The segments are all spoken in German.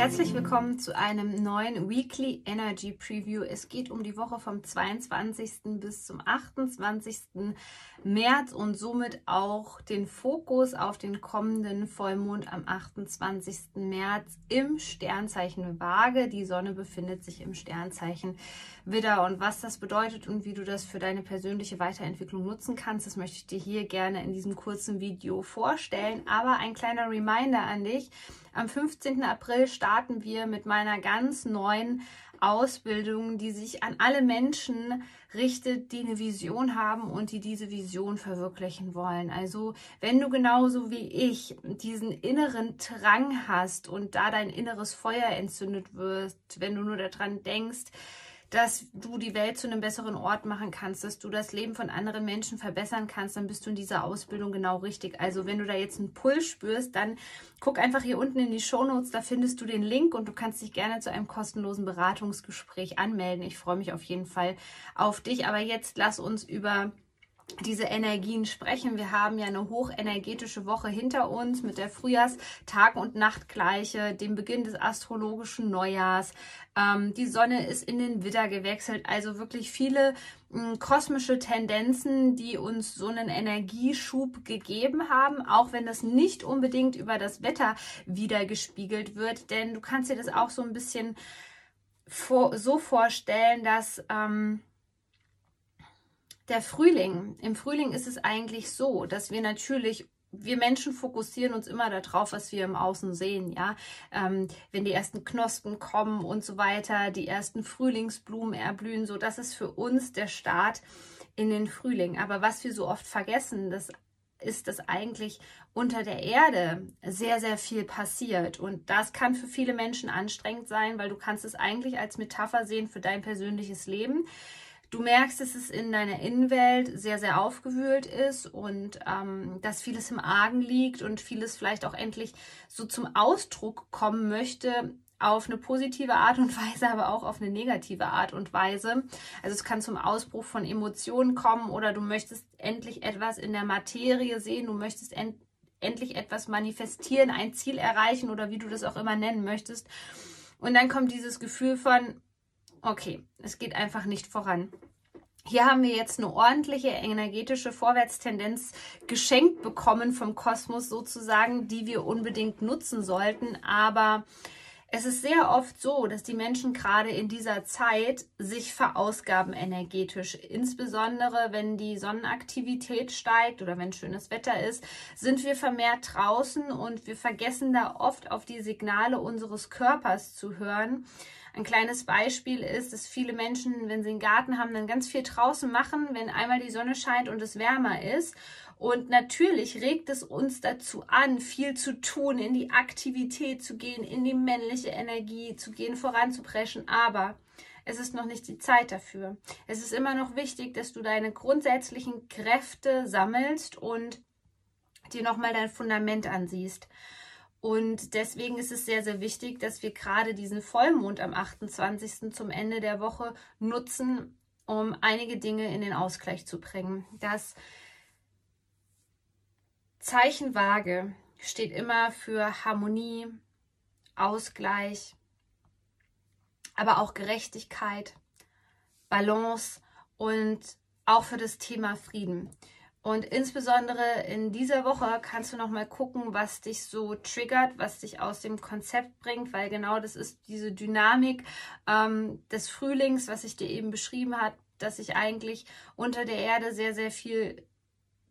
Herzlich willkommen zu einem neuen Weekly Energy Preview. Es geht um die Woche vom 22. bis zum 28. März und somit auch den Fokus auf den kommenden Vollmond am 28. März im Sternzeichen Waage. Die Sonne befindet sich im Sternzeichen Widder und was das bedeutet und wie du das für deine persönliche Weiterentwicklung nutzen kannst, das möchte ich dir hier gerne in diesem kurzen Video vorstellen. Aber ein kleiner Reminder an dich. Am 15. April starten wir mit meiner ganz neuen Ausbildung, die sich an alle Menschen richtet, die eine Vision haben und die diese Vision verwirklichen wollen. Also wenn du genauso wie ich diesen inneren Drang hast und da dein inneres Feuer entzündet wird, wenn du nur daran denkst, dass du die Welt zu einem besseren Ort machen kannst, dass du das Leben von anderen Menschen verbessern kannst, dann bist du in dieser Ausbildung genau richtig. Also wenn du da jetzt einen Pull spürst, dann guck einfach hier unten in die Show Notes, da findest du den Link und du kannst dich gerne zu einem kostenlosen Beratungsgespräch anmelden. Ich freue mich auf jeden Fall auf dich. Aber jetzt lass uns über diese Energien sprechen. Wir haben ja eine hochenergetische Woche hinter uns mit der Frühjahrs-Tag- und Nachtgleiche, dem Beginn des astrologischen Neujahrs. Ähm, die Sonne ist in den Widder gewechselt, also wirklich viele mh, hm, kosmische Tendenzen, die uns so einen Energieschub gegeben haben, auch wenn das nicht unbedingt über das Wetter wieder gespiegelt wird, denn du kannst dir das auch so ein bisschen vor, so vorstellen, dass ähm, der Frühling. Im Frühling ist es eigentlich so, dass wir natürlich wir Menschen fokussieren uns immer darauf, was wir im Außen sehen, ja. Ähm, wenn die ersten Knospen kommen und so weiter, die ersten Frühlingsblumen erblühen, so das ist für uns der Start in den Frühling. Aber was wir so oft vergessen, das ist, dass eigentlich unter der Erde sehr, sehr viel passiert. Und das kann für viele Menschen anstrengend sein, weil du kannst es eigentlich als Metapher sehen für dein persönliches Leben. Du merkst, dass es in deiner Innenwelt sehr, sehr aufgewühlt ist und ähm, dass vieles im Argen liegt und vieles vielleicht auch endlich so zum Ausdruck kommen möchte auf eine positive Art und Weise, aber auch auf eine negative Art und Weise. Also es kann zum Ausbruch von Emotionen kommen oder du möchtest endlich etwas in der Materie sehen, du möchtest end endlich etwas manifestieren, ein Ziel erreichen oder wie du das auch immer nennen möchtest. Und dann kommt dieses Gefühl von, okay, es geht einfach nicht voran. Hier haben wir jetzt eine ordentliche energetische Vorwärtstendenz geschenkt bekommen vom Kosmos sozusagen, die wir unbedingt nutzen sollten. Aber es ist sehr oft so, dass die Menschen gerade in dieser Zeit sich verausgaben energetisch. Insbesondere wenn die Sonnenaktivität steigt oder wenn schönes Wetter ist, sind wir vermehrt draußen und wir vergessen da oft auf die Signale unseres Körpers zu hören. Ein kleines Beispiel ist, dass viele Menschen, wenn sie einen Garten haben, dann ganz viel draußen machen, wenn einmal die Sonne scheint und es wärmer ist. Und natürlich regt es uns dazu an, viel zu tun, in die Aktivität zu gehen, in die männliche Energie zu gehen, voranzupreschen. Aber es ist noch nicht die Zeit dafür. Es ist immer noch wichtig, dass du deine grundsätzlichen Kräfte sammelst und dir nochmal dein Fundament ansiehst. Und deswegen ist es sehr, sehr wichtig, dass wir gerade diesen Vollmond am 28. zum Ende der Woche nutzen, um einige Dinge in den Ausgleich zu bringen. Das Zeichen Waage steht immer für Harmonie, Ausgleich, aber auch Gerechtigkeit, Balance und auch für das Thema Frieden. Und insbesondere in dieser Woche kannst du noch mal gucken, was dich so triggert, was dich aus dem Konzept bringt, weil genau das ist diese Dynamik ähm, des Frühlings, was ich dir eben beschrieben habe, dass sich eigentlich unter der Erde sehr, sehr viel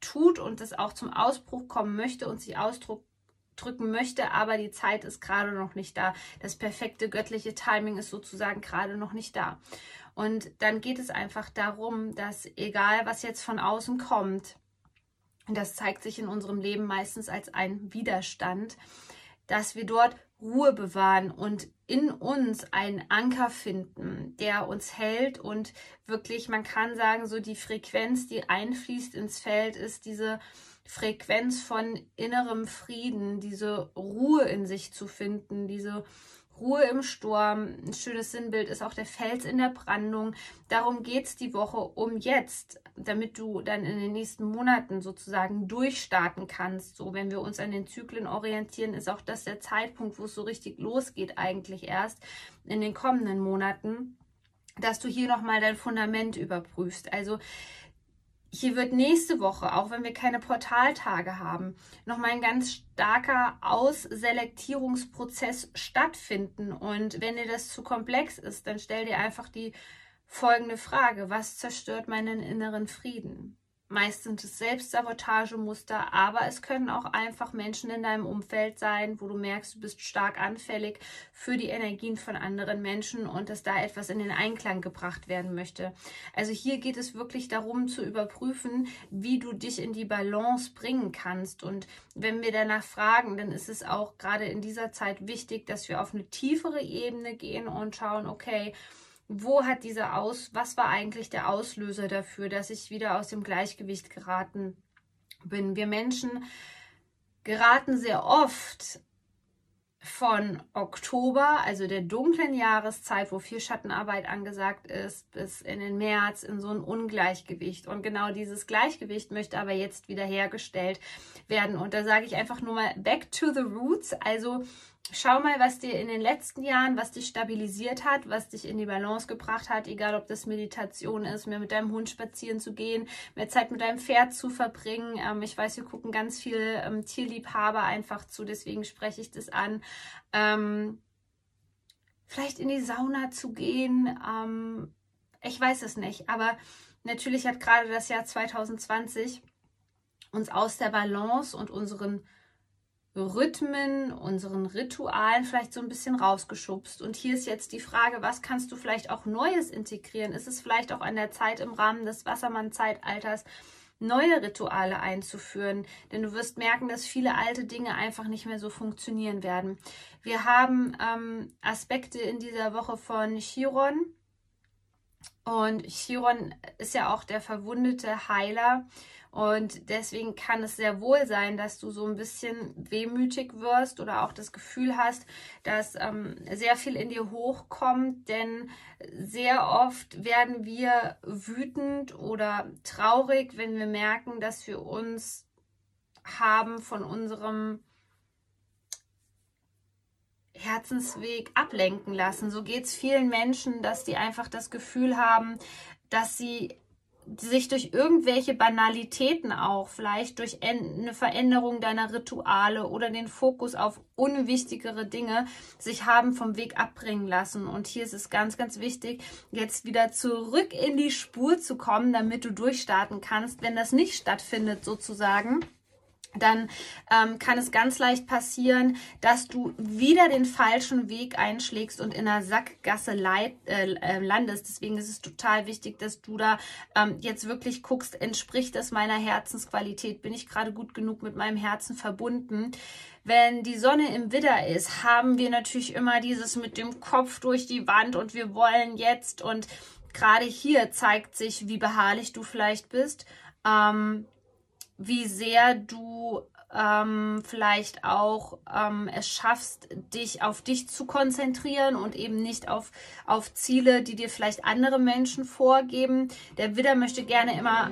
tut und das auch zum Ausbruch kommen möchte und sich ausdrücken möchte, aber die Zeit ist gerade noch nicht da. Das perfekte göttliche Timing ist sozusagen gerade noch nicht da. Und dann geht es einfach darum, dass egal was jetzt von außen kommt, das zeigt sich in unserem Leben meistens als ein Widerstand, dass wir dort Ruhe bewahren und in uns einen Anker finden, der uns hält und wirklich, man kann sagen, so die Frequenz, die einfließt ins Feld, ist diese Frequenz von innerem Frieden, diese Ruhe in sich zu finden, diese Ruhe im Sturm. Ein schönes Sinnbild ist auch der Fels in der Brandung. Darum geht es die Woche um jetzt, damit du dann in den nächsten Monaten sozusagen durchstarten kannst. So, wenn wir uns an den Zyklen orientieren, ist auch das der Zeitpunkt, wo es so richtig losgeht, eigentlich erst in den kommenden Monaten, dass du hier nochmal dein Fundament überprüfst. Also hier wird nächste Woche, auch wenn wir keine Portaltage haben, nochmal ein ganz starker Ausselektierungsprozess stattfinden. Und wenn dir das zu komplex ist, dann stell dir einfach die folgende Frage. Was zerstört meinen inneren Frieden? Meist sind es Selbstsabotagemuster, aber es können auch einfach Menschen in deinem Umfeld sein, wo du merkst, du bist stark anfällig für die Energien von anderen Menschen und dass da etwas in den Einklang gebracht werden möchte. Also hier geht es wirklich darum zu überprüfen, wie du dich in die Balance bringen kannst. Und wenn wir danach fragen, dann ist es auch gerade in dieser Zeit wichtig, dass wir auf eine tiefere Ebene gehen und schauen, okay, wo hat dieser Aus, was war eigentlich der Auslöser dafür, dass ich wieder aus dem Gleichgewicht geraten bin? Wir Menschen geraten sehr oft von Oktober, also der dunklen Jahreszeit, wo viel Schattenarbeit angesagt ist, bis in den März in so ein Ungleichgewicht. Und genau dieses Gleichgewicht möchte aber jetzt wieder hergestellt werden. Und da sage ich einfach nur mal back to the roots. Also Schau mal, was dir in den letzten Jahren, was dich stabilisiert hat, was dich in die Balance gebracht hat, egal ob das Meditation ist, mehr mit deinem Hund spazieren zu gehen, mehr Zeit mit deinem Pferd zu verbringen. Ähm, ich weiß, wir gucken ganz viele ähm, Tierliebhaber einfach zu, deswegen spreche ich das an. Ähm, vielleicht in die Sauna zu gehen, ähm, ich weiß es nicht, aber natürlich hat gerade das Jahr 2020 uns aus der Balance und unseren Rhythmen, unseren Ritualen vielleicht so ein bisschen rausgeschubst. Und hier ist jetzt die Frage, was kannst du vielleicht auch Neues integrieren? Ist es vielleicht auch an der Zeit im Rahmen des Wassermann-Zeitalters, neue Rituale einzuführen? Denn du wirst merken, dass viele alte Dinge einfach nicht mehr so funktionieren werden. Wir haben ähm, Aspekte in dieser Woche von Chiron. Und Chiron ist ja auch der verwundete Heiler. Und deswegen kann es sehr wohl sein, dass du so ein bisschen wehmütig wirst oder auch das Gefühl hast, dass ähm, sehr viel in dir hochkommt. Denn sehr oft werden wir wütend oder traurig, wenn wir merken, dass wir uns haben von unserem Herzensweg ablenken lassen. So geht es vielen Menschen, dass die einfach das Gefühl haben, dass sie sich durch irgendwelche Banalitäten auch, vielleicht durch eine Veränderung deiner Rituale oder den Fokus auf unwichtigere Dinge, sich haben vom Weg abbringen lassen. Und hier ist es ganz, ganz wichtig, jetzt wieder zurück in die Spur zu kommen, damit du durchstarten kannst, wenn das nicht stattfindet sozusagen dann ähm, kann es ganz leicht passieren, dass du wieder den falschen Weg einschlägst und in einer Sackgasse leid, äh, äh, landest. Deswegen ist es total wichtig, dass du da ähm, jetzt wirklich guckst, entspricht das meiner Herzensqualität? Bin ich gerade gut genug mit meinem Herzen verbunden? Wenn die Sonne im Widder ist, haben wir natürlich immer dieses mit dem Kopf durch die Wand und wir wollen jetzt und gerade hier zeigt sich, wie beharrlich du vielleicht bist. Ähm, wie sehr du ähm, vielleicht auch ähm, es schaffst, dich auf dich zu konzentrieren und eben nicht auf, auf Ziele, die dir vielleicht andere Menschen vorgeben. Der Widder möchte gerne immer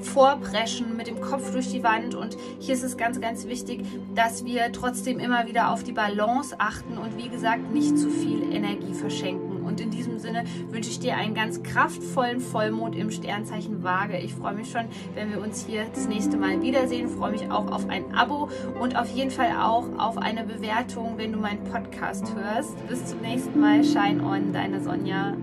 vorpreschen mit dem Kopf durch die Wand und hier ist es ganz, ganz wichtig, dass wir trotzdem immer wieder auf die Balance achten und wie gesagt nicht zu viel Energie verschenken. Und in diesem Sinne wünsche ich dir einen ganz kraftvollen Vollmond im Sternzeichen Waage. Ich freue mich schon, wenn wir uns hier das nächste Mal wiedersehen. Ich freue mich auch auf ein Abo und auf jeden Fall auch auf eine Bewertung, wenn du meinen Podcast hörst. Bis zum nächsten Mal. Shine on, deine Sonja.